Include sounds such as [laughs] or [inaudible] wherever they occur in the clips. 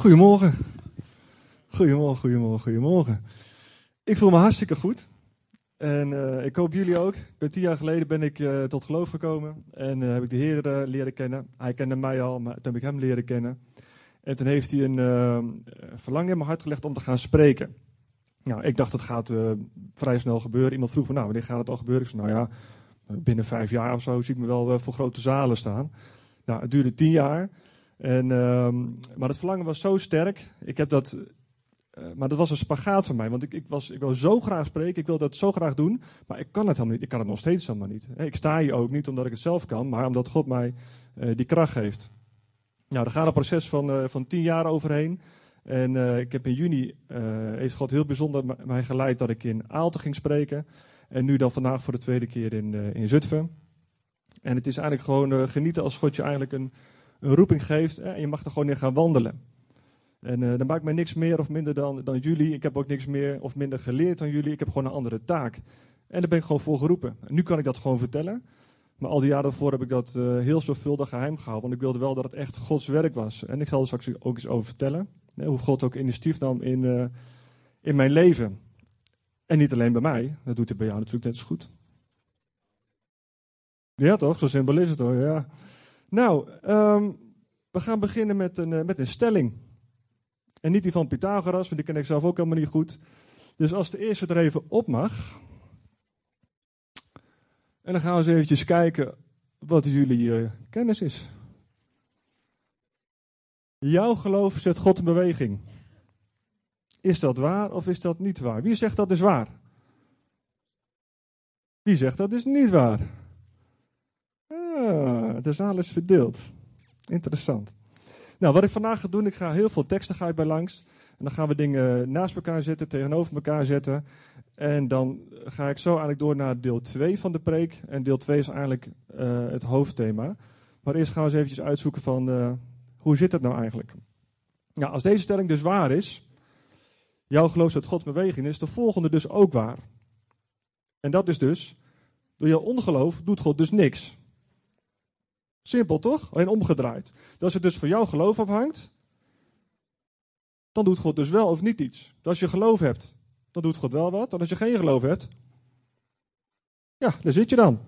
Goedemorgen. Goedemorgen, goedemorgen, goedemorgen. Ik voel me hartstikke goed. En uh, ik hoop jullie ook. Tien jaar geleden ben ik uh, tot geloof gekomen. En uh, heb ik de Heer leren kennen. Hij kende mij al, maar toen heb ik hem leren kennen. En toen heeft hij een verlangen in mijn hart gelegd om te gaan spreken. Nou, ik dacht dat gaat vrij snel gebeuren. Iemand vroeg me, nou, wanneer gaat het al gebeuren? Ik zei, nou ja, binnen vijf jaar of zo zie ik me wel voor grote zalen staan. Nou, het duurde tien jaar. En, ehm, maar het verlangen was zo sterk. Ik heb dat, uh, maar dat was een spagaat voor mij. Want ik, ik, was, ik wil zo graag spreken, ik wil dat zo graag doen. Maar ik kan het helemaal niet. Ik kan het nog steeds helemaal niet. Ik sta hier ook niet omdat ik het zelf kan, maar omdat God mij uh, die kracht geeft. Nou, er gaat een proces van, uh, van tien jaar overheen. En ik heb in juni, heeft God heel bijzonder mij geleid dat ik in Aalten ging spreken. En nu dan vandaag voor de tweede keer in, in Zutphen. En het is eigenlijk gewoon genieten als God je eigenlijk een een roeping geeft en je mag er gewoon in gaan wandelen. En uh, dan maakt mij niks meer of minder dan, dan jullie. Ik heb ook niks meer of minder geleerd dan jullie. Ik heb gewoon een andere taak. En daar ben ik gewoon voor geroepen. En nu kan ik dat gewoon vertellen. Maar al die jaren daarvoor heb ik dat uh, heel zorgvuldig geheim gehouden. Want ik wilde wel dat het echt Gods werk was. En ik zal er straks ook eens over vertellen. Hè, hoe God ook initiatief nam in, uh, in mijn leven. En niet alleen bij mij. Dat doet hij bij jou natuurlijk net zo goed. Ja toch? Zo simpel is het hoor. Ja. Nou, um, we gaan beginnen met een, uh, met een stelling. En niet die van Pythagoras, want die ken ik zelf ook helemaal niet goed. Dus als de eerste er even op mag. En dan gaan we eens eventjes kijken wat jullie uh, kennis is. Jouw geloof zet God in beweging. Is dat waar of is dat niet waar? Wie zegt dat is waar? Wie zegt dat is niet waar? De zaal is verdeeld. Interessant. Nou, wat ik vandaag ga doen, ik ga heel veel teksten ga ik bij langs. En dan gaan we dingen naast elkaar zetten, tegenover elkaar zetten. En dan ga ik zo eigenlijk door naar deel 2 van de preek. En deel 2 is eigenlijk uh, het hoofdthema. Maar eerst gaan we eens eventjes uitzoeken van uh, hoe zit het nou eigenlijk? Nou, als deze stelling dus waar is, jouw geloof dat God beweging is de volgende dus ook waar. En dat is dus, door jouw ongeloof doet God dus niks. Simpel toch? Alleen omgedraaid. als het dus van jouw geloof afhangt, dan doet God dus wel of niet iets. als je geloof hebt, dan doet God wel wat. En als je geen geloof hebt, ja, daar zit je dan.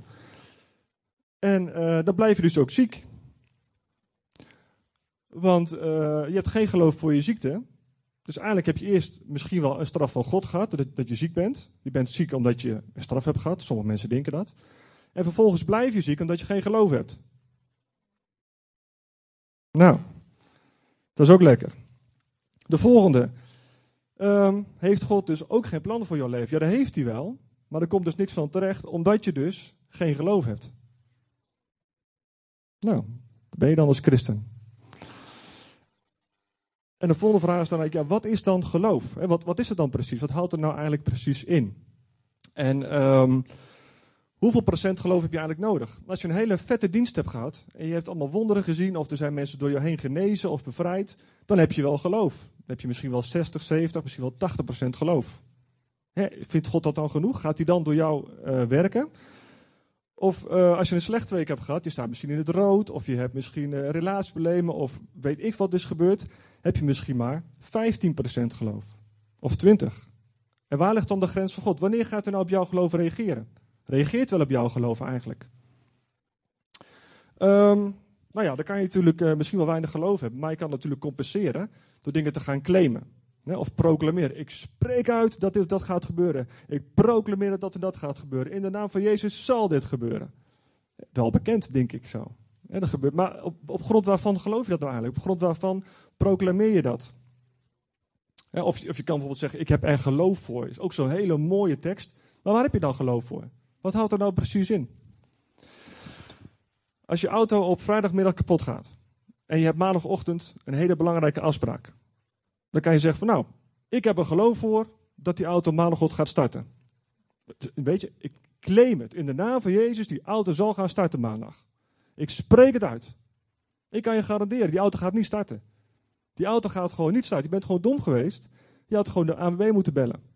En uh, dan blijf je dus ook ziek. Want uh, je hebt geen geloof voor je ziekte. Dus eigenlijk heb je eerst misschien wel een straf van God gehad, dat, dat je ziek bent. Je bent ziek omdat je een straf hebt gehad. Sommige mensen denken dat. En vervolgens blijf je ziek omdat je geen geloof hebt. Nou, dat is ook lekker. De volgende. Um, heeft God dus ook geen plannen voor jouw leven? Ja, dat heeft hij wel. Maar er komt dus niks van terecht, omdat je dus geen geloof hebt. Nou, ben je dan als christen? En de volgende vraag is dan eigenlijk, ja, wat is dan geloof? Wat, wat is het dan precies? Wat houdt er nou eigenlijk precies in? En um, Hoeveel procent geloof heb je eigenlijk nodig? Als je een hele vette dienst hebt gehad en je hebt allemaal wonderen gezien of er zijn mensen door je heen genezen of bevrijd, dan heb je wel geloof. Dan heb je misschien wel 60, 70, misschien wel 80 procent geloof. vindt God dat dan genoeg? Gaat hij dan door jou uh, werken? Of uh, als je een slechte week hebt gehad, je staat misschien in het rood, of je hebt misschien uh, relatieproblemen, of weet ik wat is gebeurd, heb je misschien maar 15% geloof. Of 20. En waar ligt dan de grens van God? Wanneer gaat hij nou op jouw geloof reageren? Reageert wel op jouw geloof eigenlijk. Um, nou ja, dan kan je natuurlijk uh, misschien wel weinig geloof hebben, maar je kan natuurlijk compenseren door dingen te gaan claimen. Of proclameren. Ik spreek uit dat dit dat gaat gebeuren. Ik proclameer dat en dat gaat gebeuren. In de naam van Jezus zal dit gebeuren. Wel bekend, denk ik zo. Dat gebeurt. Maar op, op grond waarvan geloof je dat nou eigenlijk? Op grond waarvan proclameer je dat? Of, of je kan bijvoorbeeld zeggen, ik heb er geloof voor. Is ook zo'n hele mooie tekst. Maar waar heb je dan geloof voor? Wat houdt er nou precies in? Als je auto op vrijdagmiddag kapot gaat en je hebt maandagochtend een hele belangrijke afspraak, dan kan je zeggen van nou, ik heb er geloof voor dat die auto maandagochtend gaat starten. Weet je, ik claim het in de naam van Jezus, die auto zal gaan starten maandag. Ik spreek het uit. Ik kan je garanderen, die auto gaat niet starten. Die auto gaat gewoon niet starten. Je bent gewoon dom geweest. Je had gewoon de ANWB moeten bellen.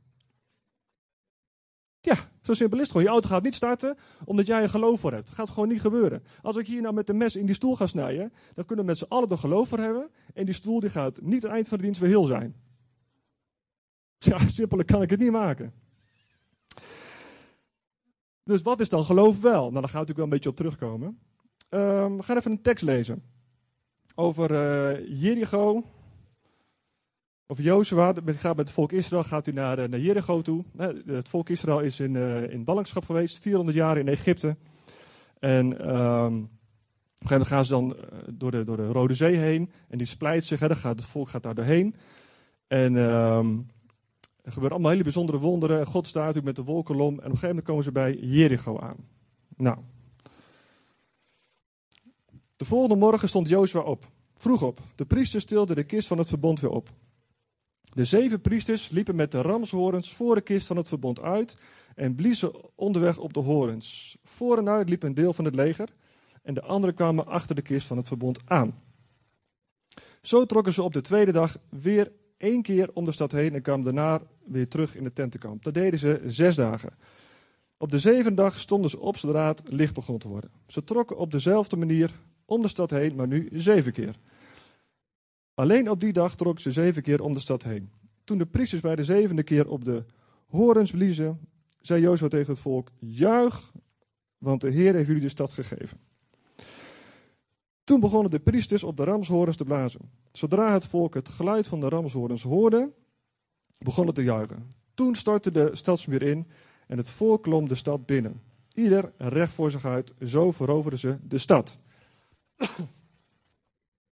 Ja, Zo simpel is het gewoon. Je auto gaat niet starten omdat jij er geloof voor hebt. Dat gaat gewoon niet gebeuren. Als ik hier nou met een mes in die stoel ga snijden, dan kunnen we met z'n allen er geloof voor hebben. En die stoel die gaat niet het eind van de dienst weer heel zijn. Ja, simpeler kan ik het niet maken. Dus wat is dan geloof wel? Nou, daar gaan we natuurlijk wel een beetje op terugkomen. Um, we gaan even een tekst lezen. Over uh, Jericho. Of Jozua, gaat met het volk Israël gaat u naar, eh, naar Jericho toe. Het volk Israël is in, uh, in ballingschap geweest, 400 jaar in Egypte. En um, op een gegeven moment gaan ze dan door de, door de Rode Zee heen. En die splijt zich, hè, gaat, het volk gaat daar doorheen. En um, er gebeuren allemaal hele bijzondere wonderen. God staat natuurlijk met de wolkenlom. En op een gegeven moment komen ze bij Jericho aan. Nou. De volgende morgen stond Jozua op. Vroeg op. De priesters stilden de kist van het verbond weer op. De zeven priesters liepen met de ramshorens voor de kist van het verbond uit en bliezen onderweg op de horens. Voor en uit liep een deel van het leger en de anderen kwamen achter de kist van het verbond aan. Zo trokken ze op de tweede dag weer één keer om de stad heen en kwamen daarna weer terug in de tentenkamp. Dat deden ze zes dagen. Op de zevende dag stonden ze op zodra het licht begon te worden. Ze trokken op dezelfde manier om de stad heen, maar nu zeven keer. Alleen op die dag trokken ze zeven keer om de stad heen. Toen de priesters bij de zevende keer op de horens bliezen, zei Jozua tegen het volk: Juich, want de Heer heeft jullie de stad gegeven. Toen begonnen de priesters op de ramshorens te blazen. Zodra het volk het geluid van de ramshorens hoorde, begon het te juichen. Toen stortte de stadsmuur in en het volk klom de stad binnen. Ieder recht voor zich uit, zo veroverden ze de stad.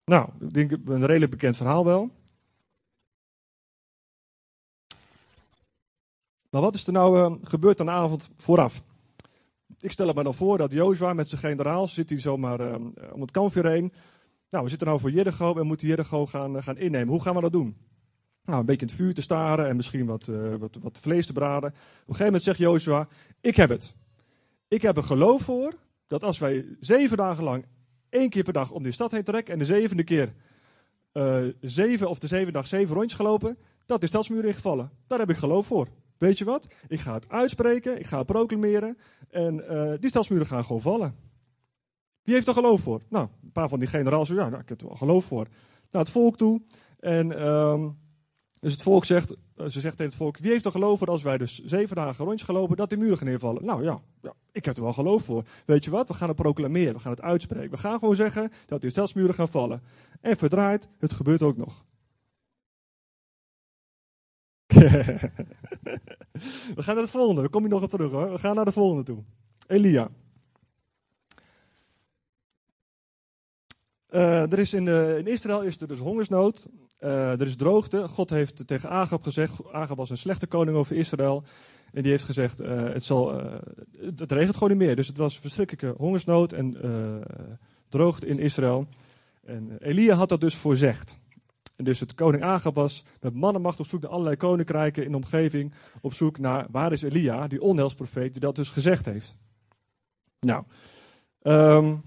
Nou, ik denk een redelijk bekend verhaal wel. Maar wat is er nou uh, gebeurd aan de avond vooraf? Ik stel het me dan voor dat Jozua met zijn generaal zit hij zomaar uh, om het kampvuur heen. Nou, we zitten nou voor Jericho en moeten Jericho gaan, uh, gaan innemen. Hoe gaan we dat doen? Nou, een beetje in het vuur te staren en misschien wat, wat, wat vlees te braden. Op een gegeven moment zegt Jozua, ik heb het. Ik heb er geloof voor dat als wij zeven dagen lang één keer per dag om die stad heen trekken en de zevende keer zeven of de zeven dag zeven rondjes gelopen, dat de stadsmuur ingevallen. Daar heb ik geloof voor. Weet je wat? Ik ga het uitspreken, ik ga het proclameren en uh, die stadsmuren gaan gewoon vallen. Wie heeft er geloof voor? Nou, een paar van die generaals, ja, nou, ik heb er wel geloof voor. Naar het volk toe. En um, dus het volk zegt, eh, ze zegt tegen het volk, wie heeft er geloof voor als wij dus zeven dagen rondjes gelopen, dat die muren gaan neervallen? Nou ja, ja, ik heb er wel geloof voor. Weet je wat? We gaan het proclameren, we gaan het uitspreken. We gaan gewoon zeggen dat die stadsmuren gaan vallen. En verdraait, het gebeurt ook nog. [laughs] we gaan naar het volgende. Daar kom je nog op terug hoor. We gaan naar de volgende toe. Elia. Uh, er is in, uh, in, Israël is er dus hongersnood. Uh, er is droogte. God heeft tegen Agab gezegd. Agab was een slechte koning over Israël. En die heeft gezegd: het, zal, het regent gewoon niet meer. Dus het was verschrikkelijke hongersnood en droogte in Israël. En Elia had dat dus voorzegd. Dus het koning Agab was met mannenmacht op zoek naar allerlei koninkrijken in de omgeving. Op zoek naar waar is Elia, die onheilsprofeet, die dat dus gezegd heeft. Nou, um,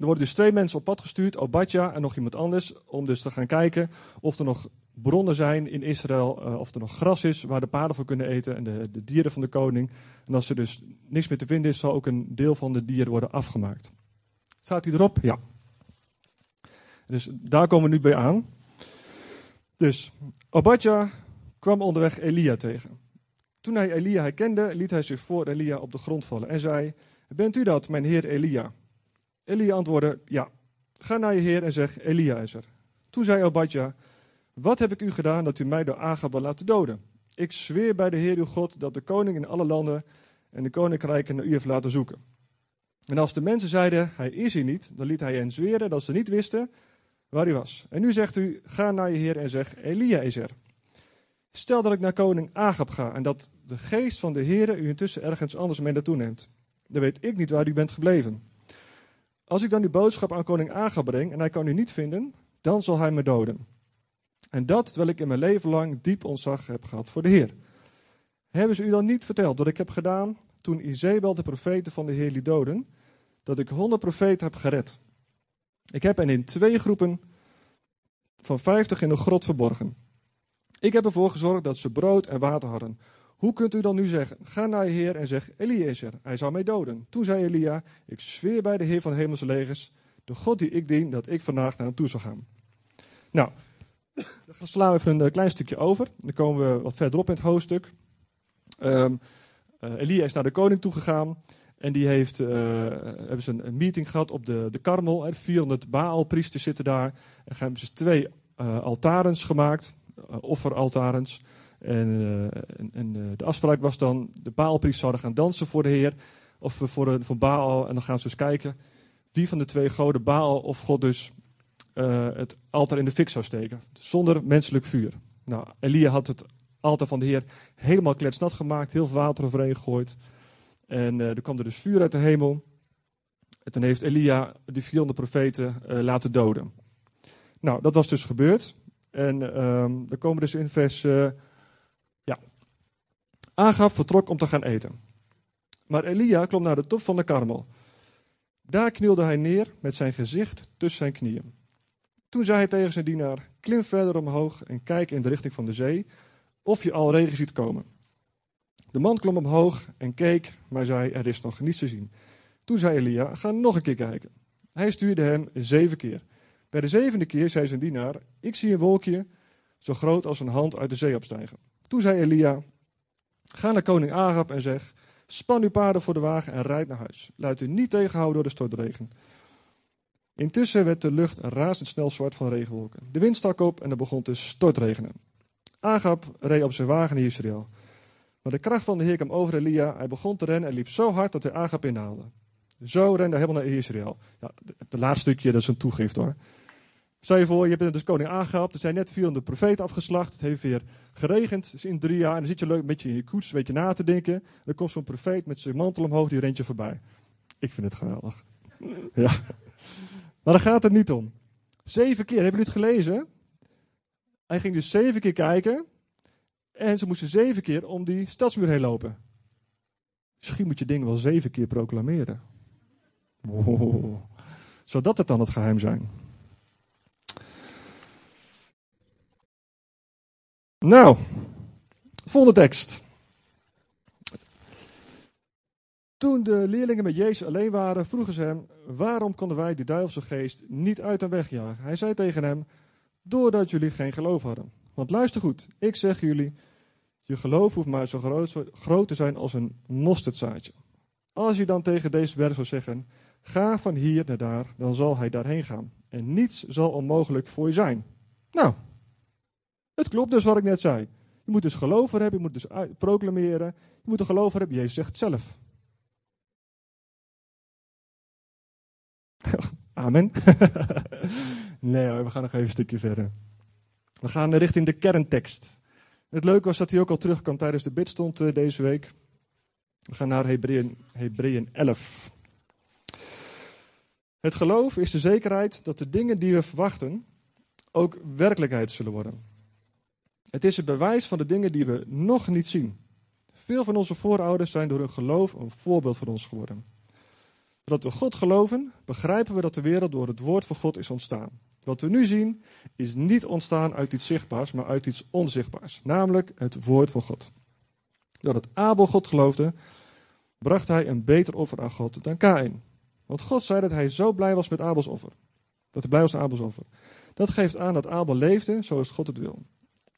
er worden dus twee mensen op pad gestuurd, Obadja en nog iemand anders, om dus te gaan kijken of er nog bronnen zijn in Israël, uh, of er nog gras is waar de paarden voor kunnen eten en de, de, dieren van de koning. En als er dus niks meer te vinden is, zal ook een deel van de dieren worden afgemaakt. Staat u erop? Ja. Dus daar komen we nu bij aan. Dus Obadja kwam onderweg Elia tegen. Toen hij Elia herkende, liet hij zich voor Elia op de grond vallen en zei: Bent u dat, mijn heer Elia? Elia antwoordde: Ja. Ga naar je heer en zeg: Elia is er. Toen zei Obadja: Wat heb ik u gedaan dat u mij door Agab wil laten doden? Ik zweer bij de Heer uw God dat de koning in alle landen en de koninkrijken naar u heeft laten zoeken. En als de mensen zeiden: Hij is hier niet, dan liet hij hen zweren dat ze niet wisten waar u was. En nu zegt u, ga naar je heer en zeg, Elia is er. Stel dat ik naar koning Agab ga en dat de geest van de Heer u intussen ergens anders mee naartoe neemt. Dan weet ik niet waar u bent gebleven. Als ik dan uw boodschap aan koning Agab breng en hij kan u niet vinden, dan zal hij me doden. En dat terwijl ik in mijn leven lang diep ontzag heb gehad voor de Heer. Hebben ze u dan niet verteld wat ik heb gedaan toen Izebel de profeten van de Heer liet doden? Dat ik honderd profeten heb gered. Ik heb hen in twee groepen van vijftig in een grot verborgen. Ik heb ervoor gezorgd dat ze brood en water hadden. Hoe kunt u dan nu zeggen, ga naar je heer en zeg, Elia is er, hij zal mij doden. Toen zei Elia, ik zweer bij de heer van de hemelse legers, de God die ik dien, dat ik vandaag naar hem toe zal gaan. Nou, dan slaan we even een eh, klein stukje over. Dan komen we wat verderop in het hoofdstuk. Um, Elia is naar de koning toegegaan. En die heeft, uh, hebben ze een, meeting gehad op de, de Karmel. En 400 Baalpriesters zitten daar. En hebben ze twee altarens gemaakt, offeraltarens. En, en, en de afspraak was dan, de Baalpriesters zouden gaan dansen voor de Heer. Of voor, de, voor Baal. En dan gaan ze dus kijken wie van de twee goden, Baal of God dus, het altaar in de fik zou steken. Zonder menselijk vuur. Nou, Elia had het altaar van de Heer helemaal kletsnat gemaakt. Heel veel water overheen gegooid. En er kwam er dus vuur uit de hemel. En toen heeft Elia die 400 profeten laten doden. Nou, dat was dus gebeurd. En um, dan komen we dus in vers. Agab vertrok om te gaan eten. Maar Elia klom naar de top van de karmel. Daar knielde hij neer met zijn gezicht tussen zijn knieën. Toen zei hij tegen zijn dienaar: Klim verder omhoog en kijk in de richting van de zee, of je al regen ziet komen. De man klom omhoog en keek, maar zei: Er is nog niets te zien. Toen zei Elia: Ga nog een keer kijken. Hij stuurde hem zeven keer. Bij de zevende keer zei zijn dienaar: Ik zie een wolkje zo groot als een hand uit de zee opstijgen. Toen zei Elia: Ga naar koning Agab en zeg: Span uw paarden voor de wagen en rijd naar huis. Laat u niet tegenhouden door de stortregen. Intussen werd de lucht razendsnel zwart van regenwolken. De wind stak op en er begon te stortregenen. Agab reed op zijn wagen naar Israël. Maar de kracht van de Heer kwam over Elia. Hij begon te rennen en liep zo hard dat hij Agap inhaalde. Zo rende hij helemaal naar Israël. Ja, het laatste stukje, dat is een toegift hoor. Stel je voor, je bent dus koning Agap. Er zijn net 400 profeten afgeslacht. Het heeft weer geregend. In drie jaar. En dan zit je leuk een beetje in je koets, een beetje na te denken. Dan komt zo'n profeet met zijn mantel omhoog, die rent je voorbij. Ik vind het geweldig. ja. Maar daar gaat het niet om. Zeven keer, hebben jullie het gelezen? Hij ging dus zeven keer kijken. En ze moesten zeven keer om die stadsmuur heen lopen. Misschien moet je dingen wel zeven keer proclameren. Oh, zodat het dan het geheim zijn. Nou, volgende tekst. Toen de leerlingen met Jezus alleen waren, vroegen ze hem: Waarom konden wij die duivelse geest niet uit en wegjagen? Hij zei tegen hem: Doordat jullie geen geloof hadden. Want luister goed, ik zeg jullie je geloof hoeft maar zo groot, groot te zijn als een mosterdzaadje. Als je dan tegen deze berg zou zeggen: Ga van hier naar daar, dan zal hij daarheen gaan. En niets zal onmogelijk voor je zijn. Nou, het klopt dus wat ik net zei. Je moet dus geloof hebben, je moet dus proclameren. Je moet er geloof hebben, Jezus zegt het zelf. [laughs] Amen. [laughs] nee we gaan nog even een stukje verder. We gaan richting de kerntekst. Het leuke was dat hij ook al terugkwam tijdens de bidstond uh, deze week. We gaan naar Hebreeën 11. Het geloof is de zekerheid dat de dingen die we verwachten ook werkelijkheid zullen worden. Het is het bewijs van de dingen die we nog niet zien. Veel van onze voorouders zijn door hun geloof een voorbeeld voor ons geworden. Doordat we God geloven, begrijpen we dat de wereld door het woord van God is ontstaan. Wat we nu zien is niet ontstaan uit iets zichtbaars, maar uit iets onzichtbaars, namelijk het woord van God. Doordat Abel God geloofde, bracht hij een beter offer aan God dan Kain. Want God zei dat hij zo blij was met Abels offer. Dat hij blij was met Abels offer. Dat geeft aan dat Abel leefde zoals God het wil.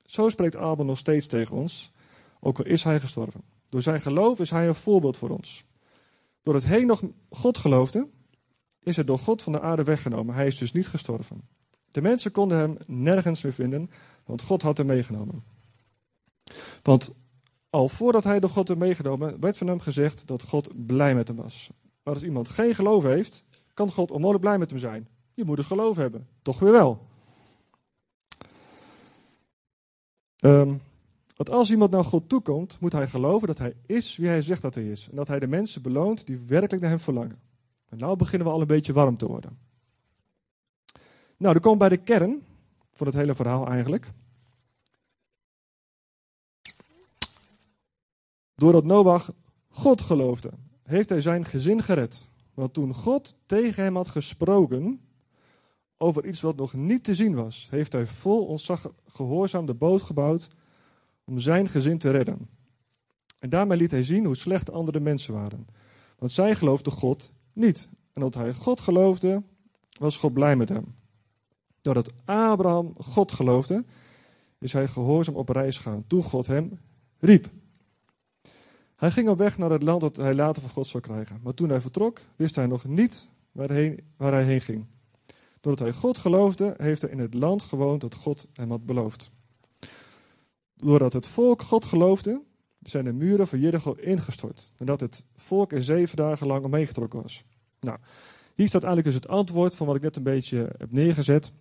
Zo spreekt Abel nog steeds tegen ons, ook al is hij gestorven. Door zijn geloof is hij een voorbeeld voor ons. Door het heen nog God geloofde, is er door God van de aarde weggenomen. Hij is dus niet gestorven. De mensen konden hem nergens meer vinden, want God had hem meegenomen. Want al voordat hij door God werd meegenomen, werd van hem gezegd dat God blij met hem was. Maar als iemand geen geloof heeft, kan God onmogelijk blij met hem zijn. Je moet dus geloof hebben. Toch weer wel. Um, want als iemand naar God toekomt, moet hij geloven dat hij is wie hij zegt dat hij is. En dat hij de mensen beloont die werkelijk naar hem verlangen. En nou beginnen we al een beetje warm te worden. Nou, dan komen we bij de kern van het hele verhaal eigenlijk. Doordat Noach God geloofde, heeft hij zijn gezin gered. Want toen God tegen hem had gesproken over iets wat nog niet te zien was, heeft hij vol ontzag gehoorzaam de boot gebouwd om zijn gezin te redden. En daarmee liet hij zien hoe slecht andere mensen waren. Want zij geloofden God niet. En omdat hij God geloofde, was God blij met hem. Doordat Abraham God geloofde, is hij gehoorzaam op reis gegaan toen God hem riep. Hij ging op weg naar het land dat hij later van God zou krijgen. Maar toen hij vertrok, wist hij nog niet waar hij heen ging. Doordat hij God geloofde, heeft hij in het land gewoond dat God hem had beloofd. Doordat het volk God geloofde, zijn de muren van Jericho ingestort. En dat het volk er zeven dagen lang omheen getrokken was. Nou, hier staat eigenlijk dus het antwoord van wat ik net een beetje heb neergezet.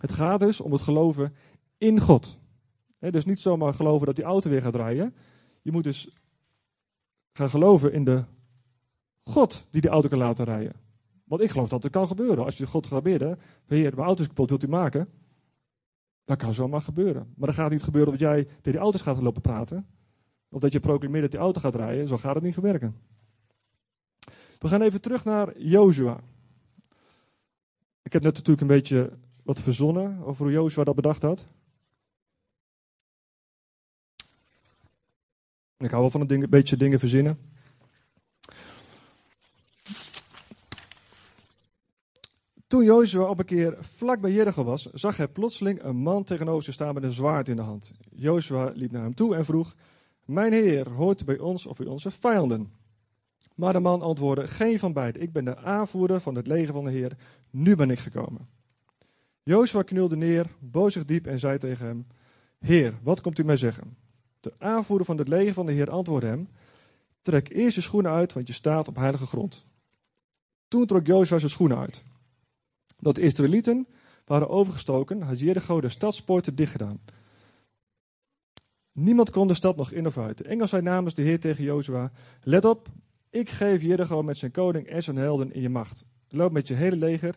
Het gaat dus om het geloven in God. dus niet zomaar geloven dat die auto weer gaat rijden. Je moet dus gaan geloven in de God die die auto kan laten rijden. Want ik geloof dat het kan gebeuren. Als je God gaat bidden, heer, mijn auto is kapot, wilt u maken? Dat kan zomaar gebeuren. Maar dat gaat niet gebeuren omdat jij tegen die auto's gaat lopen praten. Of dat je proclameert dat die auto gaat rijden. Zo gaat het niet werken. We gaan even terug naar Jozua. Ik heb net natuurlijk een beetje wat verzonnen over hoe Jozua dat bedacht had. ik hou wel van ding, een beetje dingen verzinnen. Toen Jozua op een keer vlak bij Jericho was, zag hij plotseling een man tegenover zich staan met een zwaard in de hand. Jozua liep naar hem toe en vroeg: Mijn heer, hoort bij ons of bij onze vijanden? Maar de man antwoordde: Geen van beiden. Ik ben de aanvoerder van het leger van de Heer. Nu ben ik gekomen. Jozua knielde neer, boog zich diep en zei tegen hem: Heer, wat komt u mij zeggen? De aanvoerder van het leger van de Heer antwoordde hem: Trek eerst je schoenen uit, want je staat op heilige grond. Toen trok Jozua zijn schoenen uit. Dat de Israëlieten waren overgestoken, had Jericho de stadspoorten dichtgedaan. Niemand kon de stad nog in of uit. De engel zei namens de Heer tegen Jozua: Let op, ik geef Jericho met zijn koning en zijn helden in je macht. Loop met je hele leger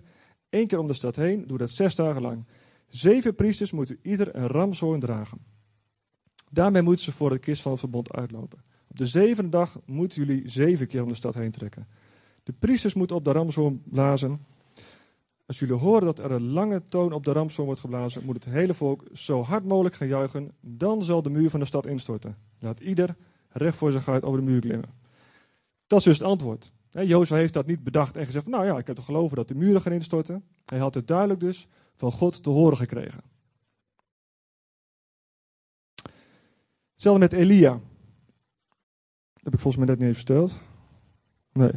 één keer om de stad heen, doe dat zes dagen lang. Zeven priesters moeten ieder een ramzoorn dragen. Daarmee moeten ze voor de kist van het verbond uitlopen. Op de zevende dag moeten jullie zeven keer om de stad heen trekken. De priesters moeten op de ramzoorn blazen. Als jullie horen dat er een lange toon op de ramzoorn wordt geblazen, moet het hele volk zo hard mogelijk gaan juichen. Dan zal de muur van de stad instorten. Laat ieder recht voor zich uit over de muur klimmen. Dat is dus het antwoord. Jozef heeft dat niet bedacht en gezegd: Nou ja, ik heb te geloven dat de muren gaan instorten. Hij had het duidelijk dus van God te horen gekregen. Hetzelfde met Elia. Heb ik volgens mij net niet even verteld. Nee.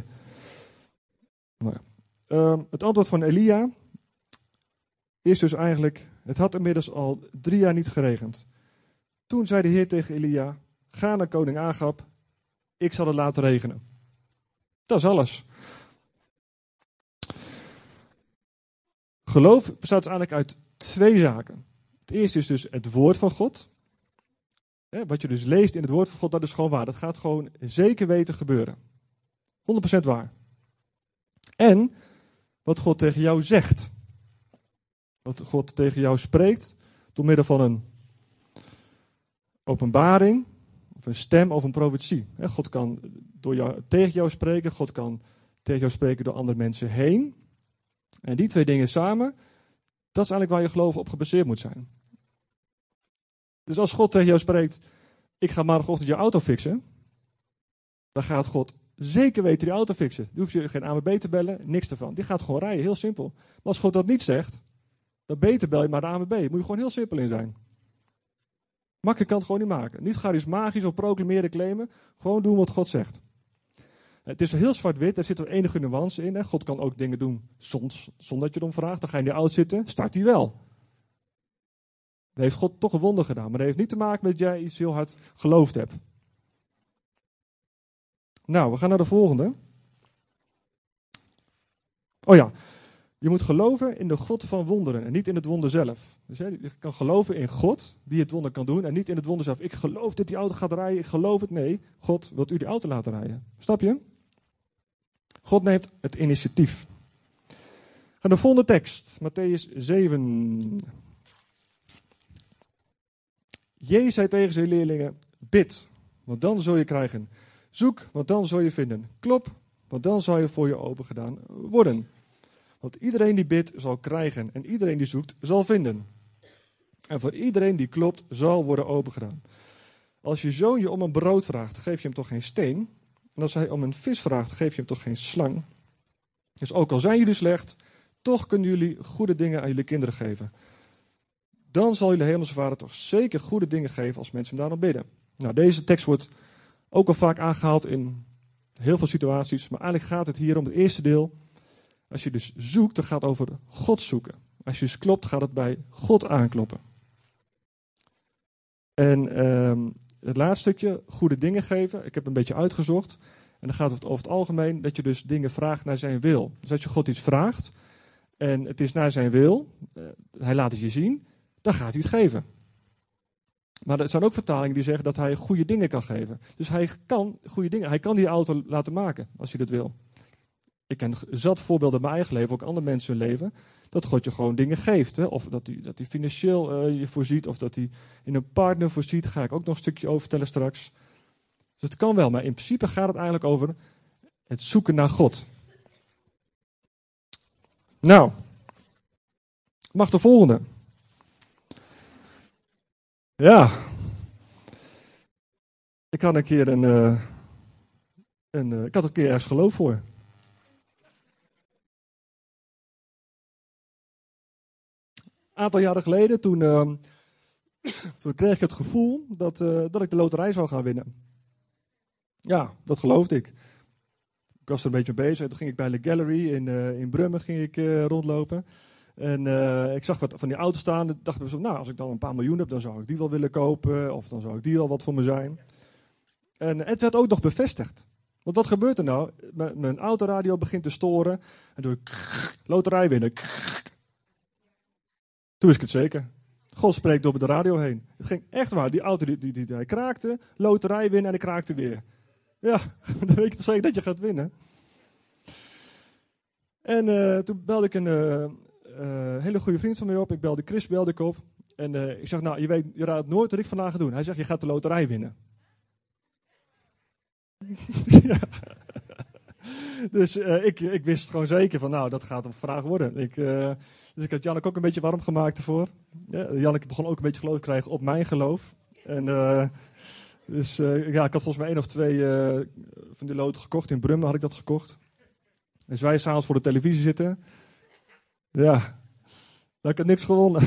Nou ja. Ehm, het antwoord van Elia is dus eigenlijk: Het had inmiddels al drie jaar niet geregend. Toen zei de Heer tegen Elia: Ga naar koning Agab, ik zal het laten regenen. Dat is alles. Geloof bestaat dus eigenlijk uit twee zaken. Het eerste is dus het woord van God. Wat je dus leest in het woord van God, dat is gewoon waar. Dat gaat gewoon zeker weten gebeuren. 100% waar. En wat God tegen jou zegt. Wat God tegen jou spreekt door middel van een openbaring, of een stem of een profetie. God kan door jou, tegen jou spreken, God kan tegen jou spreken door andere mensen heen. En die twee dingen samen, dat is eigenlijk waar je geloof op gebaseerd moet zijn. Dus als God tegen jou spreekt, ik ga maandagochtend je auto fixen, dan gaat God zeker weten die auto fixen. Dan hoef je geen AMB te bellen, niks ervan. Die gaat gewoon rijden, heel simpel. Maar als God dat niet zegt, dan beter bel je maar de AMB. Moet je gewoon heel simpel in zijn. Makkelijk kan het gewoon niet maken. Niet charismatisch of proclameren, claimen. Gewoon doen wat God zegt. Het is heel zwart-wit, er zit wel enige nuance in. Hè. God kan ook dingen doen zonder dat je erom vraagt. Dan ga je in die auto zitten, start hij wel. Dan heeft God toch een wonder gedaan. Maar dat heeft niet te maken met dat jij iets heel hard geloofd hebt. Nou, we gaan naar de volgende. Oh ja, je moet geloven in de God van wonderen en niet in het wonder zelf. Dus je kan geloven in God, die het wonder kan doen, en niet in het wonder zelf. Ik geloof dat die auto gaat rijden, ik geloof het. Nee, God wilt u die auto laten rijden. Snap je? God neemt het initiatief. Ga de volgende tekst, Matthäus 7. Jezus zei tegen zijn leerlingen: Bid, want dan zul je krijgen. Zoek, want dan zul je vinden. Klop, want dan zal je voor je open gedaan worden. Want iedereen die bidt zal krijgen en iedereen die zoekt zal vinden. En voor iedereen die klopt zal worden opengedaan. Als je zoon je om een brood vraagt, geef je hem toch geen steen? En als hij om een vis vraagt, geef je hem toch geen slang? Dus ook al zijn jullie slecht, toch kunnen jullie goede dingen aan jullie kinderen geven. Dan zal jullie hemelse vader toch zeker goede dingen geven als mensen hem daarom bidden. Nou, deze tekst wordt ook al vaak aangehaald in heel veel situaties, maar eigenlijk gaat het hier om het eerste deel. Als je dus zoekt, dan gaat het over God zoeken. Als je dus klopt, gaat het bij God aankloppen. En ehm, het laatste stukje, goede dingen geven. Ik heb een beetje uitgezocht. En dan gaat het over het algemeen dat je dus dingen vraagt naar zijn wil. Dus als je God iets vraagt en het is naar zijn wil, uh, hij laat het je zien, dan gaat hij het geven. Maar er zijn ook vertalingen die zeggen dat hij goede dingen kan geven. Dus hij kan goede dingen. Hij kan die auto laten maken als hij dat wil. Ik ken zat voorbeelden in mijn eigen leven, ook andere mensen hun leven. Dat God je gewoon dingen geeft. Hè? Of dat hij, dat hij financieel uh, je voorziet. Of dat hij in een partner voorziet. Daar ga ik ook nog een stukje over vertellen straks. Dus het kan wel. Maar in principe gaat het eigenlijk over het zoeken naar God. Nou. Mag de volgende. Ja. Ik had een keer een. Uh, een uh, ik had een keer ergens geloof voor. Een aantal jaren geleden, toen, uh, [clears throat] toen kreeg ik het gevoel dat, uh, dat ik de loterij zou gaan winnen. Ja, dat geloofde ik. Ik was er een beetje mee bezig. Toen ging ik bij de Gallery in, in Brummen ging ik, rondlopen. En uh, ik zag wat van die auto's staan. En dacht ik nou, als ik dan een paar miljoen heb, dan zou ik die wel willen kopen. Of dan zou ik die wel wat voor me zijn. En het werd ook nog bevestigd. Want wat gebeurt er nou? Mijn autoradio begint te storen. En doe ik loterij winnen. Toen is ik het zeker. God spreekt door de radio heen. Het ging echt waar. Die auto die, die, die, die kraakte, loterij winnen en ik kraakte weer. Ja, [laughs] dan weet je toch zeker dat je gaat winnen. En uh, toen belde ik een, uh, hele goede vriend van mij op. Ik belde Chris belde ik op. En uh, ik zeg, nou, je, weet, je raadt nooit wat ik vandaag ga doen. Hij zegt, je gaat de loterij winnen. [laughs] Dus uh, ik, ik wist gewoon zeker van, nou, dat gaat een vraag worden. Ik, dus ik had Janneke ook een beetje warm gemaakt ervoor. Ja, Janneke begon ook een beetje geloof te krijgen op mijn geloof. En dus ja, ik had volgens mij één of twee van die loten gekocht. In Brummen had ik dat gekocht. Dus wij s'avonds voor de televisie zitten. Ja, dan ik heb niks gewonnen.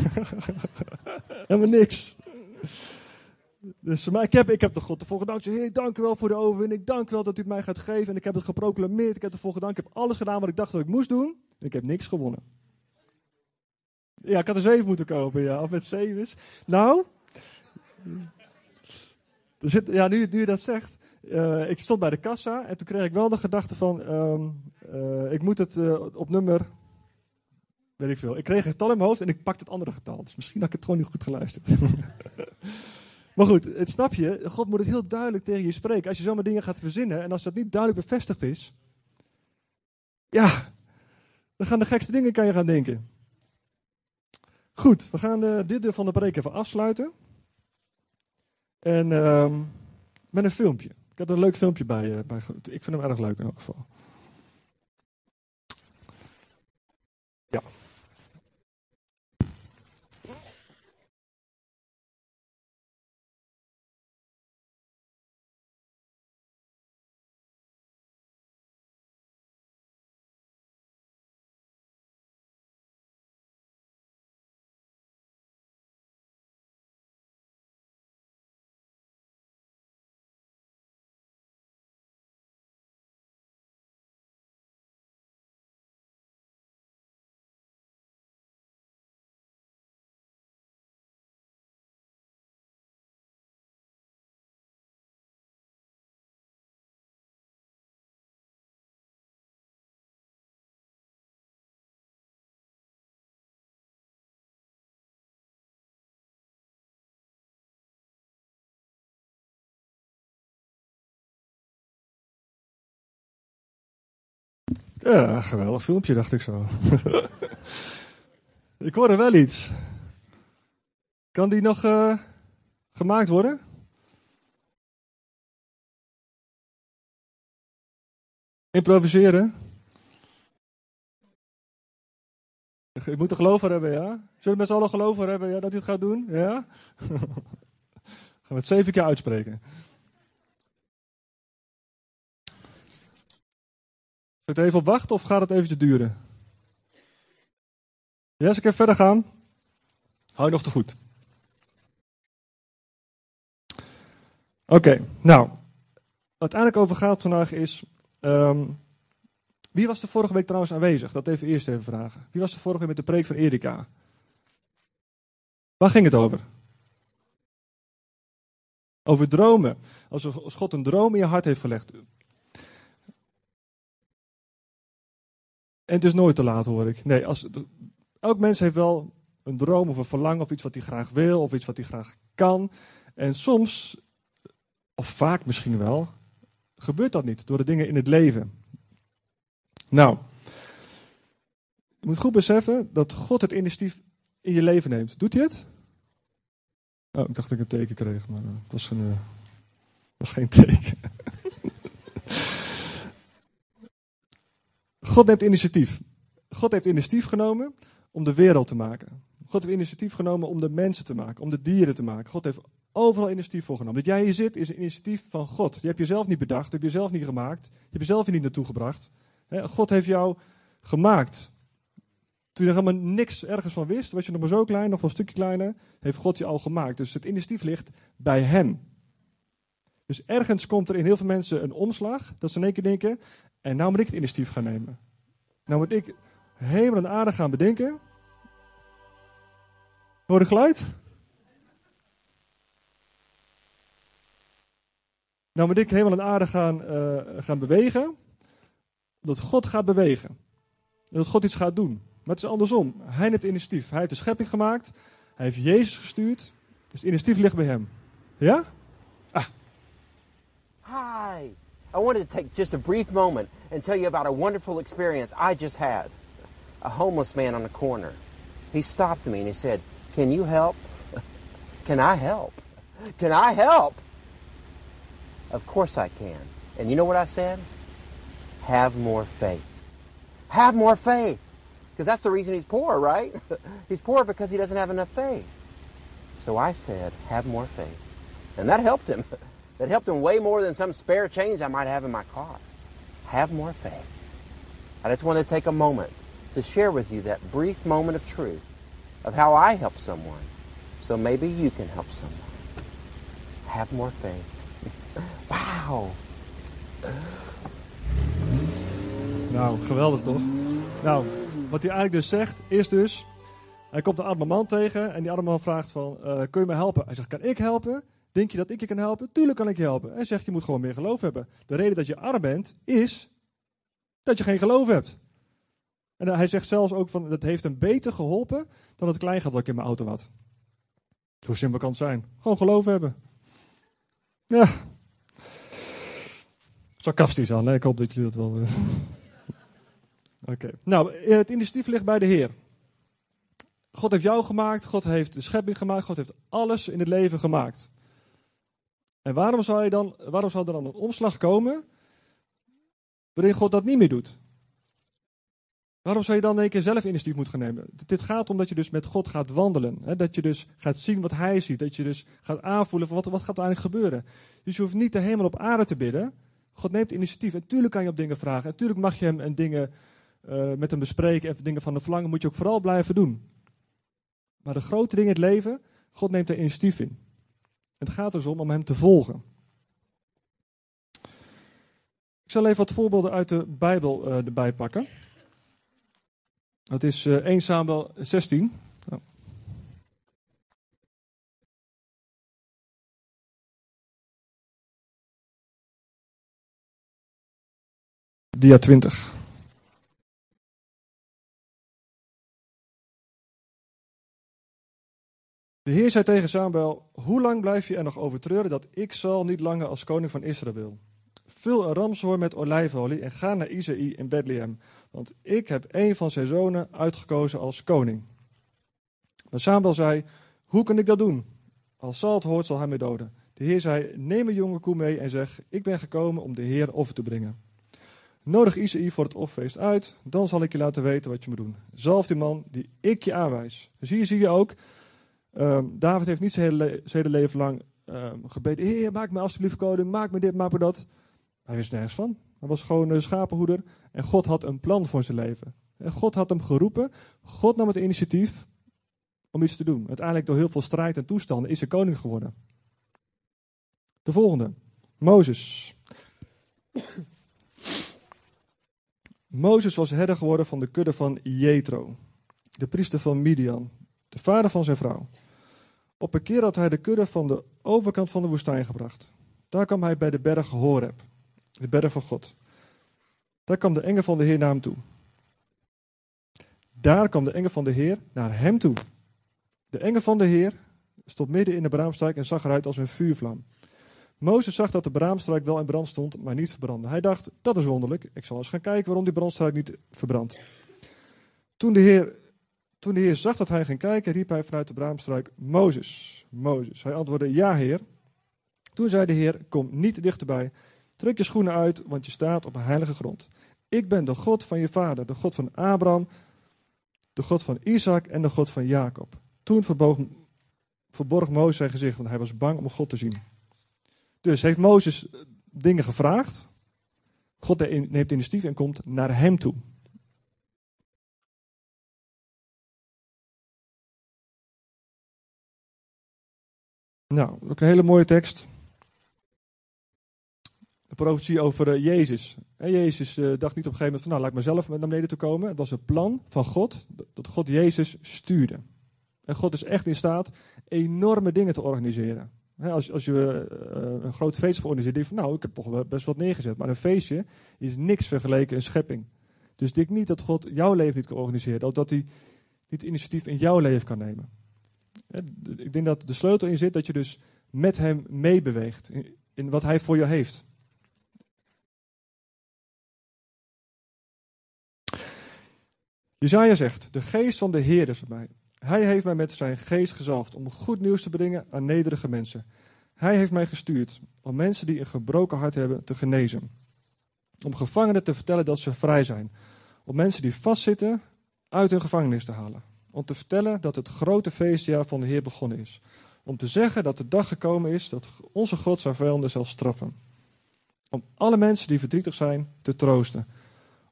[laughs] Helemaal niks. Dus, maar ik heb, ik heb de God ervoor gedankt. Dank u wel voor de overwinning. Dank u wel dat u het mij gaat geven. En ik heb het geproclameerd. Ik heb ervoor gedankt. Ik heb alles gedaan wat ik dacht dat ik moest doen. En ik heb niks gewonnen. Ja, ik had er zeven moeten kopen. Ja, of met zeven. Nou. Ja, nu, nu je dat zegt. Uh, ik stond bij de kassa. En toen kreeg ik wel de gedachte van. Um, uh, ik moet het uh, op nummer weet ik veel. Ik kreeg een getal in mijn hoofd en ik pakte het andere getal. Dus misschien had ik het gewoon niet goed geluisterd. [laughs] maar goed, het snap je. God moet het heel duidelijk tegen je spreken. Als je zomaar dingen gaat verzinnen en als dat niet duidelijk bevestigd is. Ja, dan gaan de gekste dingen kan je gaan denken. Goed, we gaan uh, dit deel van de preek even afsluiten. En uh, met een filmpje. Ik heb een leuk filmpje bij, uh, bij. Ik vind hem erg leuk in elk geval. Ja, geweldig filmpje, dacht ik zo. [laughs] ik hoorde wel iets. Kan die nog uh, gemaakt worden? Improviseren? Ik moet er geloof voor hebben, ja? Zullen we met z'n allen geloof voor hebben ja, dat hij het gaat doen? Ja? [laughs] we het zeven keer uitspreken. Ik er even op wachten of gaat het eventjes duren? Ja, als ik even verder gaan. Hou je nog te goed. Oké, nou. Uiteindelijk over gaat vandaag is. ehm, wie was er vorige week trouwens aanwezig? Dat even eerst even vragen. Wie was er vorige week met de preek van Erika? Waar ging het over? Over dromen. Als God een droom in je hart heeft gelegd. En het is nooit te laat, hoor ik. Nee, als, elk mens heeft wel een droom of een verlangen of iets wat hij graag wil of iets wat hij graag kan. En soms, of vaak misschien wel, gebeurt dat niet door de dingen in het leven. Nou, je moet goed beseffen dat God het initiatief in je leven neemt. Doet hij het? Oh, ik dacht dat ik een teken kreeg, maar uh, het was, een, uh, was geen [laughs] teken. God neemt initiatief. God heeft initiatief genomen om de wereld te maken. God heeft initiatief genomen om de mensen te maken, om de dieren te maken. God heeft overal initiatief voor genomen. Dat jij hier zit is een initiatief van God. Je hebt jezelf niet bedacht, je hebt jezelf niet gemaakt, je hebt jezelf hier niet naartoe gebracht. God heeft jou gemaakt. Toen je er helemaal niks ergens van wist, was je nog maar zo klein, nog wel een stukje kleiner, heeft God je al gemaakt. Dus het initiatief ligt bij Hem. Dus ergens komt er in heel veel mensen een omslag, dat ze in één keer denken, en nou moet ik het initiatief gaan nemen. Nou moet ik hemel en aarde gaan bedenken. Hoor je geluid? Nou moet ik hemel en aarde gaan, uh, gaan bewegen. Dat God gaat bewegen. Dat God iets gaat doen. Maar het is andersom. Hij neemt initiatief. Hij heeft de schepping gemaakt. Hij heeft Jezus gestuurd. Dus het initiatief ligt bij hem. Ja? Ah. Hi. I wanted to take just a brief moment and tell you about a wonderful experience I just had. A homeless man on the corner. He stopped me and he said, Can you help? [laughs] can I help? Can I help? Of course I can. And you know what I said? Have more faith. Have more faith. Because that's the reason he's poor, right? [laughs] he's poor because he doesn't have enough faith. So I said, have more faith. And that helped him. [laughs] That helped him way more than some spare change I might have in my car. Have more faith. I just want to take a moment to share with you that brief moment of truth of how I help someone. So maybe you can help someone. Have more faith. [laughs] wow. Nou, geweldig toch? Nou, wat hij eigenlijk dus zegt, is dus... Hij komt een arme man tegen en die arme man vraagt van... Uh, kun je me helpen? Hij zegt, kan ik helpen? Denk je dat ik je kan helpen? Tuurlijk kan ik je helpen. Hij zegt, je moet gewoon meer geloof hebben. De reden dat je arm bent, is dat je geen geloof hebt. En hij zegt zelfs ook van, dat heeft hem beter geholpen dan het kleingeld dat ik in mijn auto had. Zo simpel kan het zijn. Gewoon geloof hebben. Ja. Sarcastisch aan, hè? ik hoop dat jullie dat wel... Uh... [laughs] Oké. Nou, het initiatief ligt bij de Heer. God heeft jou gemaakt, God heeft de schepping gemaakt, God heeft alles in het leven gemaakt. En waarom zou, je dan, waarom zou er dan een omslag komen waarin God dat niet meer doet? Waarom zou je dan één keer zelf initiatief moeten gaan nemen? Dit gaat om dat je dus met God gaat wandelen. Hè? Dat je dus gaat zien wat Hij ziet. Dat je dus gaat aanvoelen van wat, wat gaat er eigenlijk gebeuren. Dus je hoeft niet de hemel op aarde te bidden. God neemt initiatief. En tuurlijk kan je op dingen vragen. En tuurlijk mag je hem en dingen uh, met hem bespreken. En dingen van de verlangen moet je ook vooral blijven doen. Maar de grote dingen in het leven, God neemt er initiatief in. Het gaat dus om hem te volgen. Ik zal even wat voorbeelden uit de Bijbel uh, erbij pakken. Dat is uh, 1 Samuel 16. Oh. Dia 20. De Heer zei tegen Samuel: Hoe lang blijf je er nog over treuren dat ik zal niet langer als koning van Israël? Vul een ramshoor met olijfolie en ga naar Isaïe in Bethlehem, want ik heb een van zijn zonen uitgekozen als koning. Maar Samuel zei: Hoe kan ik dat doen? Als Saul het hoort, zal hij mij doden. De Heer zei: Neem een jonge koe mee en zeg: Ik ben gekomen om de Heer offer te brengen. Nodig Isaïe voor het offerfeest uit, dan zal ik je laten weten wat je moet doen. Zalf die man die ik je aanwijs. Dus hier zie je ook Um, David heeft niet zijn hele, leven lang ehm, gebeden, Heer, maak me alsjeblieft koning, maak me dit, maak me dat. Hij wist nergens van. Hij was gewoon een schapenhoeder en God had een plan voor zijn leven. En God had hem geroepen, God nam het initiatief om iets te doen. Uiteindelijk door heel veel strijd en toestanden is hij koning geworden. De volgende, Mozes. Mozes was herder geworden van de kudde van Jethro, de priester van Midian, de vader van zijn vrouw. Op een keer had hij de kudde van de overkant van de woestijn gebracht. Daar kwam hij bij de berg Horeb, de berg van God. Daar kwam de engel van de Heer naar hem toe. Daar kwam de engel van de Heer naar hem toe. De engel van de Heer stond midden in de braamstruik en zag eruit als een vuurvlam. Mozes zag dat de braamstruik wel in brand stond, maar niet verbrandde. Hij dacht, dat is wonderlijk, ik zal eens gaan kijken waarom die brandstruik niet verbrandt. Toen de Heer, toen de Heer zag dat hij ging kijken, riep hij vanuit de braamstruik, Mozes, Mozes. Hij antwoordde, ja Heer. Toen zei de Heer, kom niet dichterbij, trek je schoenen uit, want je staat op een heilige grond. Ik ben de God van je vader, de God van Abraham, de God van Isaac en de God van Jacob. Toen verborg, Mozes zijn gezicht, want hij was bang om God te zien. Dus heeft Mozes dingen gevraagd. God neemt initiatief en komt naar hem toe. Nou, ook een hele mooie tekst. Een profetie over uh, Jezus. En Jezus uh, dacht niet op een gegeven moment van, nou laat ik mezelf naar beneden toe komen. Het was een plan van God, dat God Jezus stuurde. En God is echt in staat enorme dingen te organiseren als, als je uh, een groot feest organiseert, denk van nou, ik heb toch best wat neergezet. Maar een feestje is niks vergeleken een schepping. Dus denk niet dat God jouw leven niet kan organiseren. Of dat hij niet initiatief in jouw leven kan nemen. Ik denk dat de sleutel in zit dat je dus met hem meebeweegt. In, wat hij voor jou heeft. Jezaja zegt, de geest van de Heer is op mij. Hij heeft mij met zijn geest gezalfd om goed nieuws te brengen aan nederige mensen. Hij heeft mij gestuurd om mensen die een gebroken hart hebben te genezen. Om gevangenen te vertellen dat ze vrij zijn. Om mensen die vastzitten uit hun gevangenis te halen. Om te vertellen dat het grote feestjaar van de Heer begonnen is. Om te zeggen dat de dag gekomen is dat onze God zijn vijanden zal straffen. Om alle mensen die verdrietig zijn te troosten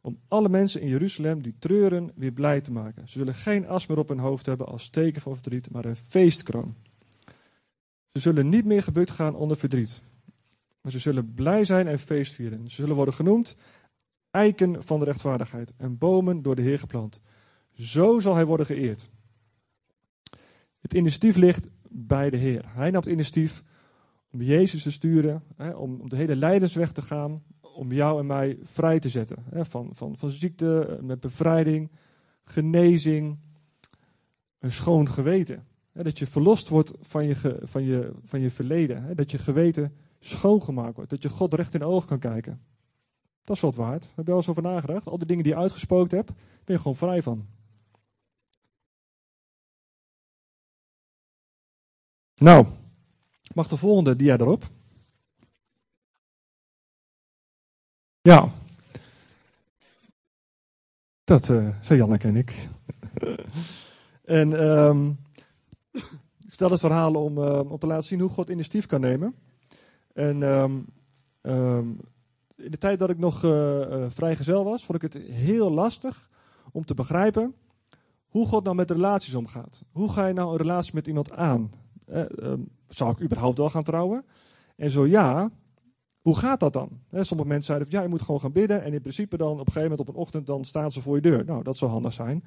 om alle mensen in Jeruzalem die treuren weer blij te maken. Ze zullen geen as meer op hun hoofd hebben als teken van verdriet, maar een feestkroon. Ze zullen niet meer gebukt gaan onder verdriet, maar ze zullen blij zijn en feest vieren. Ze zullen worden genoemd eiken van de rechtvaardigheid en bomen door de Heer geplant. Zo zal hij worden geëerd. Het initiatief ligt bij de Heer. Hij nam het initiatief om Jezus te sturen, hè, om, de hele lijdensweg te gaan, om jou en mij vrij te zetten. Hè, van, van, van ziekte, met bevrijding, genezing, een schoon geweten. Hè, dat je verlost wordt van je, van je, van je verleden. Dat je geweten schoongemaakt wordt. Dat je God recht in de ogen kan kijken. Dat is wat waard. Heb je wel eens over nagedacht? Al die dingen die je uitgespookt hebt, ben je gewoon vrij van. Nou, mag de volgende dia erop? Ja. Dat uh, zijn Janneke en ik. [laughs] en um, ik stel het verhaal om, uh, om te laten zien hoe God initiatief kan nemen. En um, um, in de tijd dat ik nog uh, vrijgezel was, vond ik het heel lastig om te begrijpen hoe God nou met relaties omgaat. Hoe ga je nou een relatie met iemand aan? Eh, zou ik überhaupt wel gaan trouwen? En zo ja, hoe gaat dat dan? sommige mensen zeiden van ja, je moet gewoon gaan bidden. En in principe dan op een gegeven moment op een ochtend dan staan ze voor je deur. Nou, dat zou handig zijn.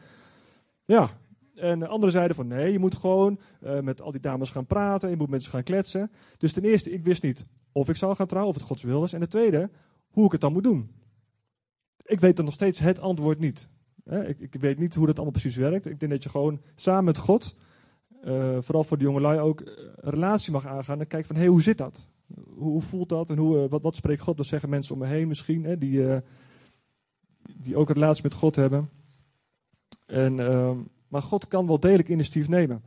Ja. En anderen zeiden van nee, je moet gewoon uh, met al die dames gaan praten. Je moet met ze gaan kletsen. Dus ten eerste, ik wist niet of ik zou gaan trouwen, of het Gods wil was. En ten tweede, hoe ik het dan moet doen. Ik weet dan nog steeds het antwoord niet. Ik, ik, weet niet hoe dat allemaal precies werkt. Ik denk dat je gewoon samen met God, uh, vooral voor de jongelui ook, een relatie mag aangaan. En kijken van hé, hey, hoe zit dat? hoe, voelt dat en hoe, eh, wat, wat spreekt God? Dat zeggen mensen om me heen misschien, hè, die, die ook een relatie met God hebben. En, uh, maar God kan wel degelijk initiatief nemen.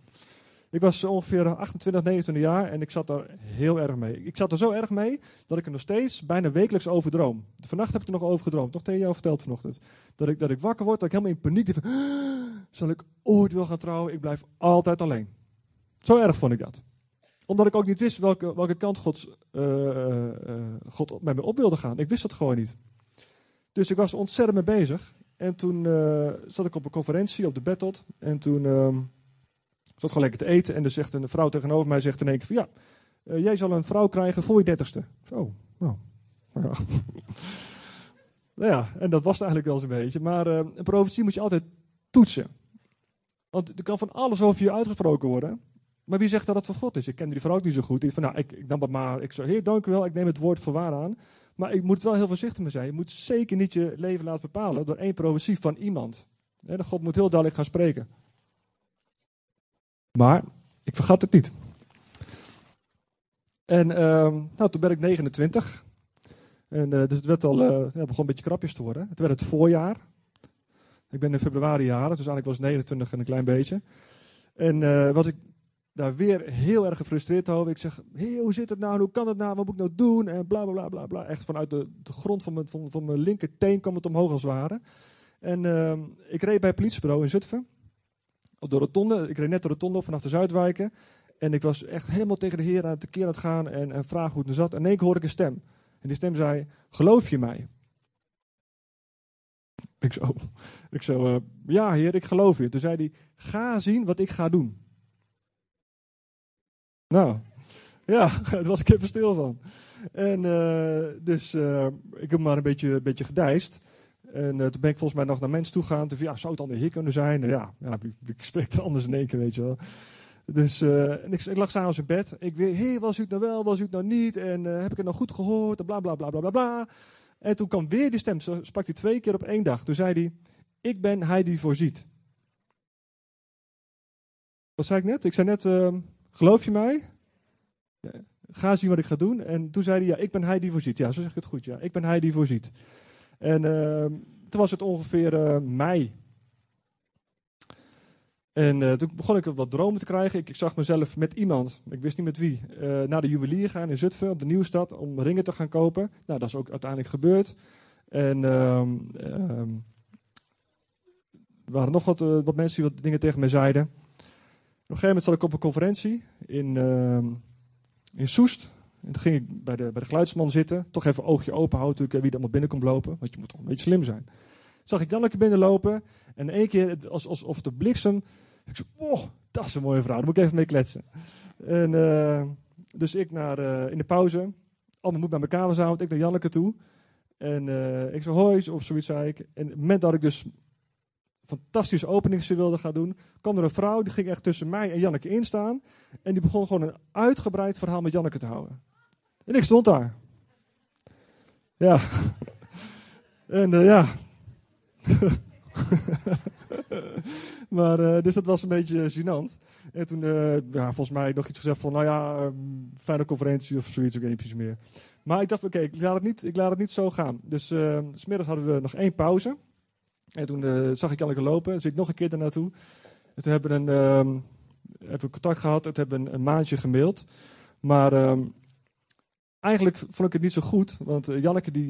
Ik was ongeveer 28, 29 jaar en ik zat daar heel erg mee. Ik zat er zo erg mee dat ik er nog steeds bijna wekelijks over droom. Vannacht heb ik er nog over gedroomd, nog tegen jou verteld vanochtend. Dat ik, dat ik wakker word, dat ik helemaal in paniek van, zal ik ooit wel gaan trouwen? Ik blijf altijd alleen. Zo erg vond ik dat. Omdat ik ook niet wist welke, welke kant God, uh, God met me op wilde gaan. Ik wist dat gewoon niet. Dus ik was ontzettend mee bezig. En toen zat ik op een conferentie op de Bettot. En toen uh, zat gewoon lekker te eten. En er zegt een vrouw tegenover mij zegt in één keer van ja, jij zal een vrouw krijgen voor je dertigste. Zo, nou, ja. [laughs] nou ja, en dat was het eigenlijk wel zo'n beetje. Maar een profetie moet je altijd toetsen. Want er kan van alles over je uitgesproken worden. Maar wie zegt dat het van God is? Ik ken die vrouw ook niet zo goed. Die van, nou, ik, ik maar. Ik zei, heer, dank u wel. Ik neem het woord voor waar aan. Maar ik moet wel heel voorzichtig mee zijn. Je moet zeker niet je leven laten bepalen door één profetie van iemand. de God moet heel duidelijk gaan spreken. Maar ik vergat het niet. En uh, nou, toen ben ik 29. En, uh, dus het werd al, uh, ja, begon een beetje krapjes te worden. Het werd het voorjaar. Ik ben in februari jaren, dus eigenlijk was 29 en een klein beetje. En uh, wat ik daar weer heel erg gefrustreerd over. Ik zeg, hey, hoe zit het nou? Hoe kan het nou? Wat moet ik nou doen? En bla bla bla bla. bla. Echt vanuit de, de grond van mijn, van, van mijn linkerteen kwam het omhoog als het ware. En uh, ik reed bij het politiebureau in Zutphen. Op de rotonde. Ik reed net de rotonde op vanaf de Zuidwijken. En ik was echt helemaal tegen de heer aan het tekeer aan het gaan en, en vragen hoe het er zat. En in één hoorde ik een stem. En die stem zei, geloof je mij? Ik zo, ik uh, ja heer, ik geloof je. Toen zei hij, ga zien wat ik ga doen. Nou, ja, [laughs] daar was ik even stil van. En uh, dus uh, ik heb maar een beetje, een beetje gedijst. En toen ben ik volgens mij nog naar mensen toe gegaan. Toen ja, zou het dan de heer kunnen zijn? Ja, ja ik, spreek er anders in één keer, weet je wel. Dus ik, ik lag s'avonds in bed. Ik weer, hé, was u het nou wel, was u het nou niet? En heb ik het nou goed gehoord? En bla, bla, bla, bla, bla, bla. En toen kwam weer die stem, sprak hij twee keer op één dag. Toen zei hij, ik ben hij die voorziet. Wat zei ik net? Ik zei net, uh, geloof je mij? Ga zien wat ik ga doen. En toen zei hij, ja, ik ben hij die voorziet. Ja, zo zeg ik het goed, ja. Ik ben hij die voorziet. En uh, toen was het ongeveer uh, mei. En uh, toen begon ik wat dromen te krijgen. Ik, ik, zag mezelf met iemand, ik wist niet met wie, uh, naar de juwelier gaan in Zutphen, op de Nieuwstad, om ringen te gaan kopen. Nou, dat is ook uiteindelijk gebeurd. En um, um, er waren nog wat, uh, wat mensen die wat dingen tegen mij zeiden. Op een gegeven moment zat ik op een conferentie in, uh, in Soest. En toen ging ik bij de, bij de geluidsman zitten. Toch even oogje open houden natuurlijk, wie er allemaal binnen komt lopen. Want je moet toch een beetje slim zijn. Zag ik Janneke binnenlopen. En één keer, alsof de bliksem. Ik zei, oh, dat is een mooie vrouw. Daar moet ik even mee kletsen. En uh, dus ik naar, uh, in de pauze. Allemaal moet bij mijn kamersavond. Ik naar Janneke toe. En uh, ik zei, hoi, of zoiets zei ik. En op het moment dat ik dus fantastische openings wilde gaan doen, kwam er een vrouw, die ging echt tussen mij en Janneke instaan. En die begon gewoon een uitgebreid verhaal met Janneke te houden. En ik stond daar. Ja. [laughs] en ja. [laughs] [laughs] maar, uh, dus dat was een beetje gênant. En toen, uh, ja, volgens mij nog iets gezegd van, nou ja, um, fijne conferentie of zoiets, ik weet niet meer. Maar ik dacht, oké, okay, ik, laat het niet, ik laat het niet zo gaan. Dus uh, smiddags hadden we nog één pauze. En toen zag ik Janneke lopen, dus ik nog een keer daar naartoe. En toen hebben we een, we contact gehad, en toen hebben we een, maandje gemaild. Maar eigenlijk vond ik het niet zo goed, want Janneke die,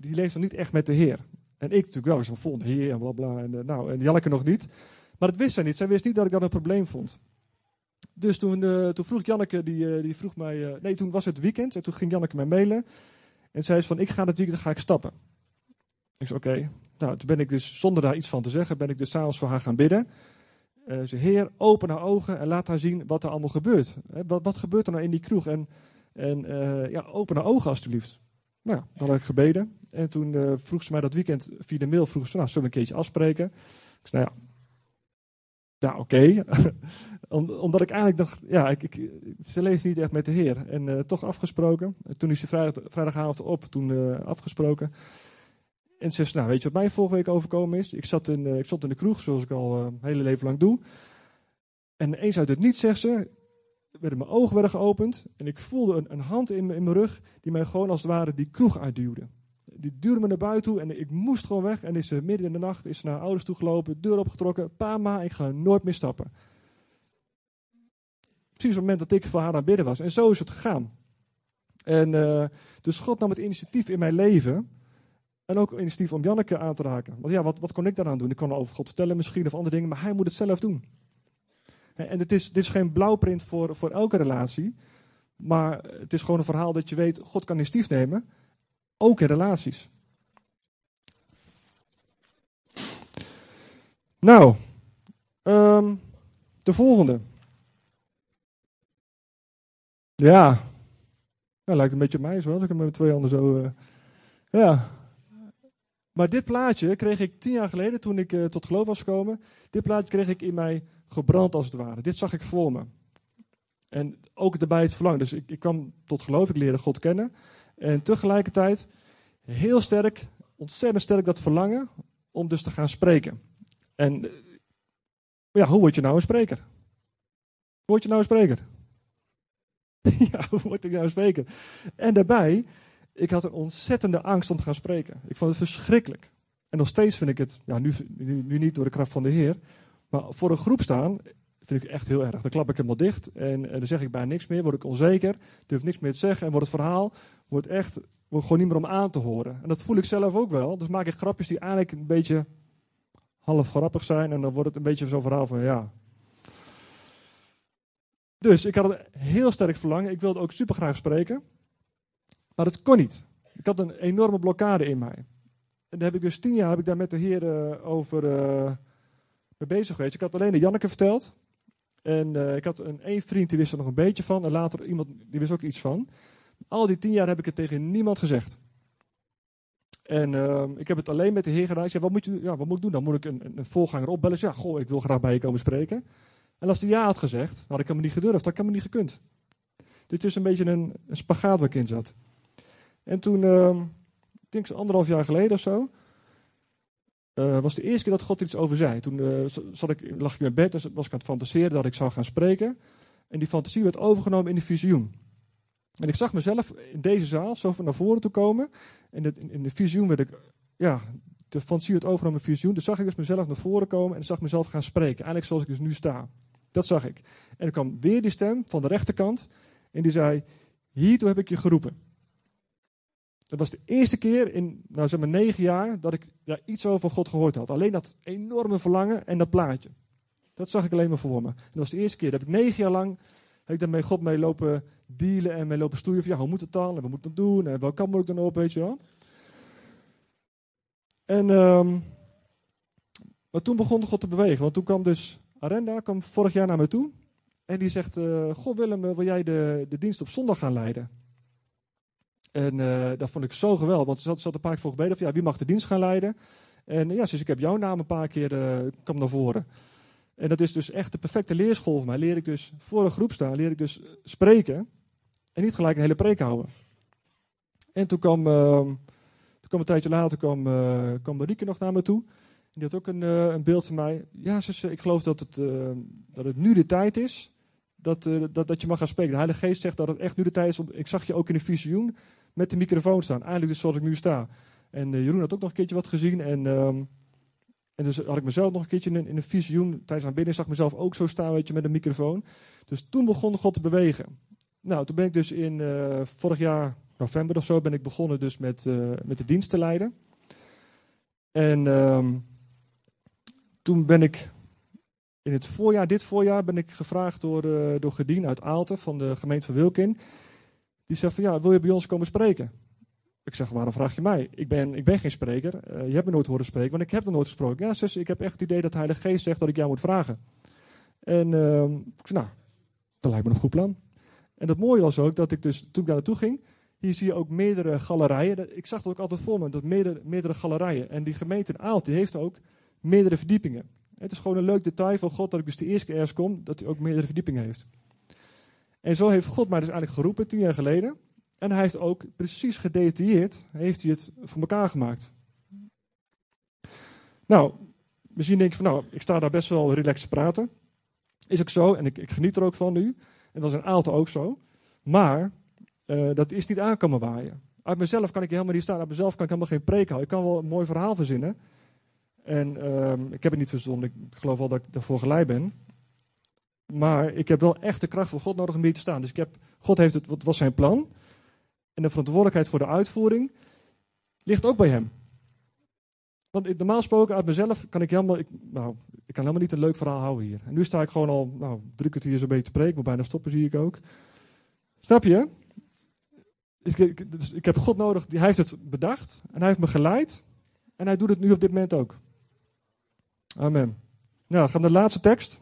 die leeft nog niet echt met de Heer. En ik natuurlijk wel, ik was vol de Heer en blablabla. Bla, en, uh, nou, en Janneke nog niet. Maar dat wist zij niet. Zij wist niet dat ik dat een probleem vond. Dus toen, uh, toen vroeg Janneke, die, uh, die vroeg mij... Nee, toen was het weekend en toen ging Janneke mij mailen. En zei ze van, ik ga dit weekend ga ik stappen. Ik zei, oké. Nou, toen ben ik dus, zonder daar iets van te zeggen, ben ik dus s'avonds voor haar gaan bidden. Ze, Heer, open haar ogen en laat haar zien wat er allemaal gebeurt. Wat, wat gebeurt er nou in die kroeg? En, en ja, open haar ogen alstublieft. Nou, dan had ik gebeden. En toen uh, vroeg ze mij dat weekend via de mail, vroeg ze, nou, zullen we een keertje afspreken? Ik zei, nou ja, ja, oké. [laughs] Omdat ik eigenlijk dacht, ja, ik, ik, ze leest niet echt met de Heer. En uh, toch afgesproken. En toen is ze vrijdag, vrijdagavond op, toen uh, afgesproken. En ze zei, nou, weet je wat mij vorige week overkomen is? Ik zat in, ik zat in de kroeg, zoals ik al mijn hele leven lang doe. En eens uit het niets, zegt ze, werden mijn ogen werden geopend. En ik voelde een, een hand in, in mijn rug, die mij gewoon als het ware die kroeg uitduwde die duwde me naar buiten toe en ik moest gewoon weg. En is ze midden in de nacht is naar ouders toe gelopen, deur opgetrokken. Pa, ma, ik ga nooit meer stappen. Precies op het moment dat ik voor haar aan bidden was. En zo is het gegaan. En uh, dus God nam het initiatief in mijn leven. En ook initiatief om Janneke aan te raken. Want ja, wat, wat kon ik daaraan doen? Ik kon over God vertellen misschien of andere dingen, maar hij moet het zelf doen. En het is, dit is geen blauwprint voor, voor elke relatie. Maar het is gewoon een verhaal dat je weet, God kan initiatief nemen. Ook in relaties. Nou, ehm, de volgende. Ja, nou, lijkt een beetje op mij zo, als ik hem met twee handen zo... Uh, ja. Maar dit plaatje kreeg ik tien jaar geleden, toen ik uh, tot geloof was gekomen. Dit plaatje kreeg ik in mij gebrand als het ware. Dit zag ik voor me. En ook erbij het verlangen. Dus ik, ik kwam tot geloof, ik leerde God kennen. En tegelijkertijd heel sterk, ontzettend sterk dat verlangen om dus te gaan spreken. En ja, hoe word je nou een spreker? Hoe word je nou een spreker? [laughs] ja, hoe word ik nou een spreker? En daarbij, ik had een ontzettende angst om te gaan spreken. Ik vond het verschrikkelijk. En nog steeds vind ik het, ja, nu, nu niet door de kracht van de Heer, maar voor een groep staan vind ik echt heel erg. Dan klap ik helemaal dicht en, en dan zeg ik bijna niks meer, word ik onzeker, durf niks meer te zeggen en wordt het verhaal wordt echt wordt gewoon niet meer om aan te horen. En dat voel ik zelf ook wel. Dus maak ik grapjes die eigenlijk een beetje half grappig zijn en dan wordt het een beetje zo'n verhaal van ja. Dus ik had een heel sterk verlangen. Ik wilde ook super graag spreken, maar dat kon niet. Ik had een enorme blokkade in mij. En dan heb ik dus tien jaar heb ik daar met de Heer uh, over uh, mee bezig geweest. Ik had alleen de Janneke verteld. En uh, ik had een één vriend die wist er nog een beetje van. En later iemand die wist ook iets van. Al die tien jaar heb ik het tegen niemand gezegd. En uh, ik heb het alleen met de Heer gedaan. Ik zei, wat moet, je, ja, wat moet ik doen? Dan moet ik een, een voorganger opbellen. Ja, goh, ik wil graag bij je komen spreken. En als hij ja had gezegd, had ik hem niet gedurfd. Dat ik hem niet gekund. Dit is een beetje een, een spagaat waar ik in zat. En toen, uh, ik denk anderhalf jaar geleden of zo, uh, was de eerste keer dat God iets over zei. Toen uh, zat ik, lag ik in mijn bed en was ik aan het fantaseren dat ik zou gaan spreken. En die fantasie werd overgenomen in de visioen. En ik zag mezelf in deze zaal zo van naar voren toe komen. En in, de visioen werd ik, ja, de fantasie werd overgenomen in visioen. Dus zag ik dus mezelf naar voren komen en zag mezelf gaan spreken. Eigenlijk zoals ik dus nu sta. Dat zag ik. En er kwam weer die stem van de rechterkant. En die zei, hiertoe heb ik je geroepen. Dat was de eerste keer in, nou zeg maar, negen jaar dat ik ja, iets over God gehoord had. Alleen dat enorme verlangen en dat plaatje. Dat zag ik alleen maar voor me. En dat was de eerste keer. Dat heb ik negen jaar lang, heb ik daarmee God mee lopen dealen en mee lopen stoeien. Van, ja, hoe moet het dan? En wat moet ik dan doen? En welke kant moet ik dan op, weet je wel. En, maar toen begon God te bewegen. Want toen kwam dus Arenda, kwam vorig jaar naar me toe. En die zegt, uh, goh Willem, wil jij de, de dienst op zondag gaan leiden? En uh, dat vond ik zo geweldig, want ze ze had een paar keer voor gebeden van ja, wie mag de dienst gaan leiden? En ja, dus ik heb jouw naam een paar keer, uh, kwam naar voren. En dat is dus echt de perfecte leerschool voor mij. Leer ik dus voor een groep staan, leer ik dus spreken en niet gelijk een hele preek houden. En toen kwam, uh, toen kwam een tijdje later, kwam, kwam Marieke nog naar me toe. Die had ook een, een beeld van mij. Ja, zus, ik geloof dat het, dat het nu de tijd is dat, dat, dat je mag gaan spreken. De Heilige Geest zegt dat het echt nu de tijd is. Om, ik zag je ook in de visioen met de microfoon staan. Eigenlijk dus zoals ik nu sta. En uh, Jeroen had ook nog een keertje wat gezien. En, um, en dus had ik mezelf nog een keertje in, in een visioen. Tijdens binnen zag ik mezelf ook zo staan, weet je, met een microfoon. Dus toen begon God te bewegen. Nou, toen ben ik dus in uh, vorig jaar, november of zo, ben ik begonnen dus met, met de dienst te leiden. En um, toen ben ik in het voorjaar, dit voorjaar, ben ik gevraagd door, uh, door Gedien uit Aalten van de gemeente van Wilkin. Die zegt van ja, wil je bij ons komen spreken? Ik zeg, waarom vraag je mij? Ik ben, ik ben geen spreker. Uh, je hebt me nooit horen spreken, want ik heb nog nooit gesproken. Ja, zus, ik heb echt het idee dat de Heilige Geest zegt dat ik jou moet vragen. En uh, ik zei, nou, dat lijkt me een goed plan. En het mooie was ook dat ik dus, toen ik daar naartoe ging, hier zie je ook meerdere galerijen. Ik zag dat ook altijd voor me, dat meerdere, meerdere galerijen. En die gemeente in Aalten heeft ook meerdere verdiepingen. Het is gewoon een leuk detail van God dat ik dus de eerste keer ergens kom, dat hij ook meerdere verdiepingen heeft. En zo heeft God mij dus eigenlijk geroepen, tien jaar geleden. En hij heeft ook precies gedetailleerd, heeft hij het voor elkaar gemaakt. Nou, misschien denk je van, nou, ik sta daar best wel relaxed te praten. Is ook zo, en ik, ik geniet er ook van nu. En dat is in Aalten ook zo. Maar, uh, dat is niet aankomen waaien. Uit mezelf kan ik helemaal niet staan. Uit mezelf kan ik helemaal geen preek houden. Ik kan wel een mooi verhaal verzinnen. En um, ik heb het niet verzonnen. Ik geloof wel dat ik daarvoor geleid ben. Maar ik heb wel echt de kracht van God nodig om hier te staan. Dus ik heb, God heeft het, wat was zijn plan. En de verantwoordelijkheid voor de uitvoering ligt ook bij hem. Want normaal gesproken uit mezelf kan ik helemaal, ik, nou, ik kan helemaal niet een leuk verhaal houden hier. En nu sta ik gewoon al nou, drie kwartier zo'n beetje te preken, maar bijna stoppen zie ik ook. Snap je? Ik, dus ik heb God nodig, hij heeft het bedacht en hij heeft me geleid. En hij doet het nu op dit moment ook. Amen. Nou, gaan naar de laatste tekst.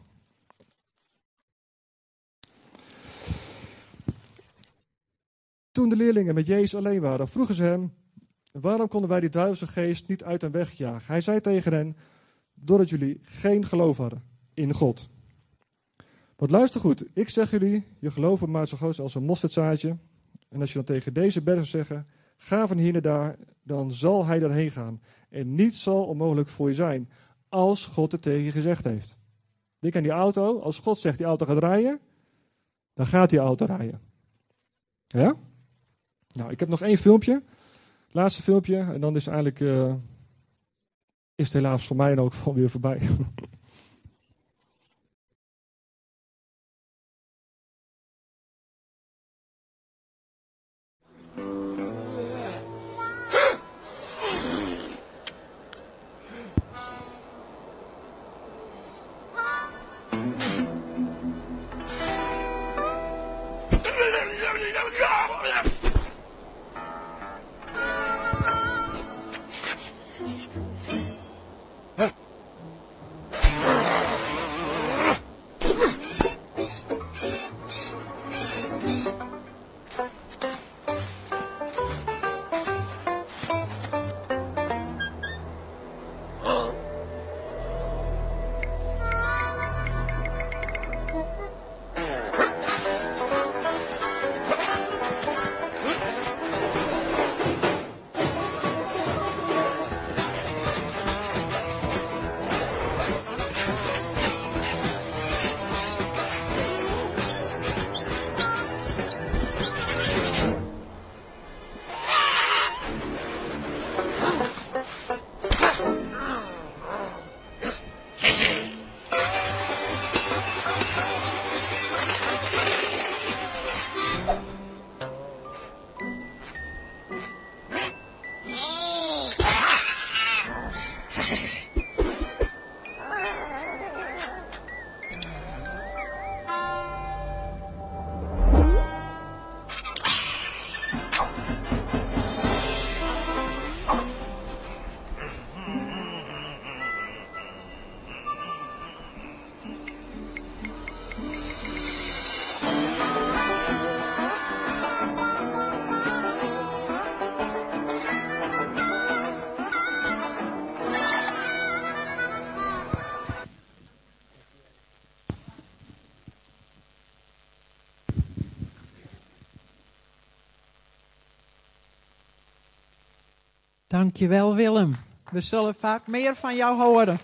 Toen de leerlingen met Jezus alleen waren, vroegen ze hem: Waarom konden wij die duivelse geest niet uit en wegjagen? Hij zei tegen hen: Doordat jullie geen geloof hadden in God. Want luister goed, ik zeg jullie: je geloof maar zo groot als een mosterdzaadje. En als je dan tegen deze bergen zeggen: Ga van hier naar daar, dan zal hij daarheen gaan. En niets zal onmogelijk voor je zijn, als God het tegen je gezegd heeft. Denk aan die auto. Als God zegt die auto gaat rijden, dan gaat die auto rijden. Ja? Nou, ik heb nog één filmpje. Laatste filmpje. En dan is eigenlijk. Uh, is het helaas voor mij ook [laughs] van weer voorbij. Dankjewel Willem. We zullen vaak meer van jou horen.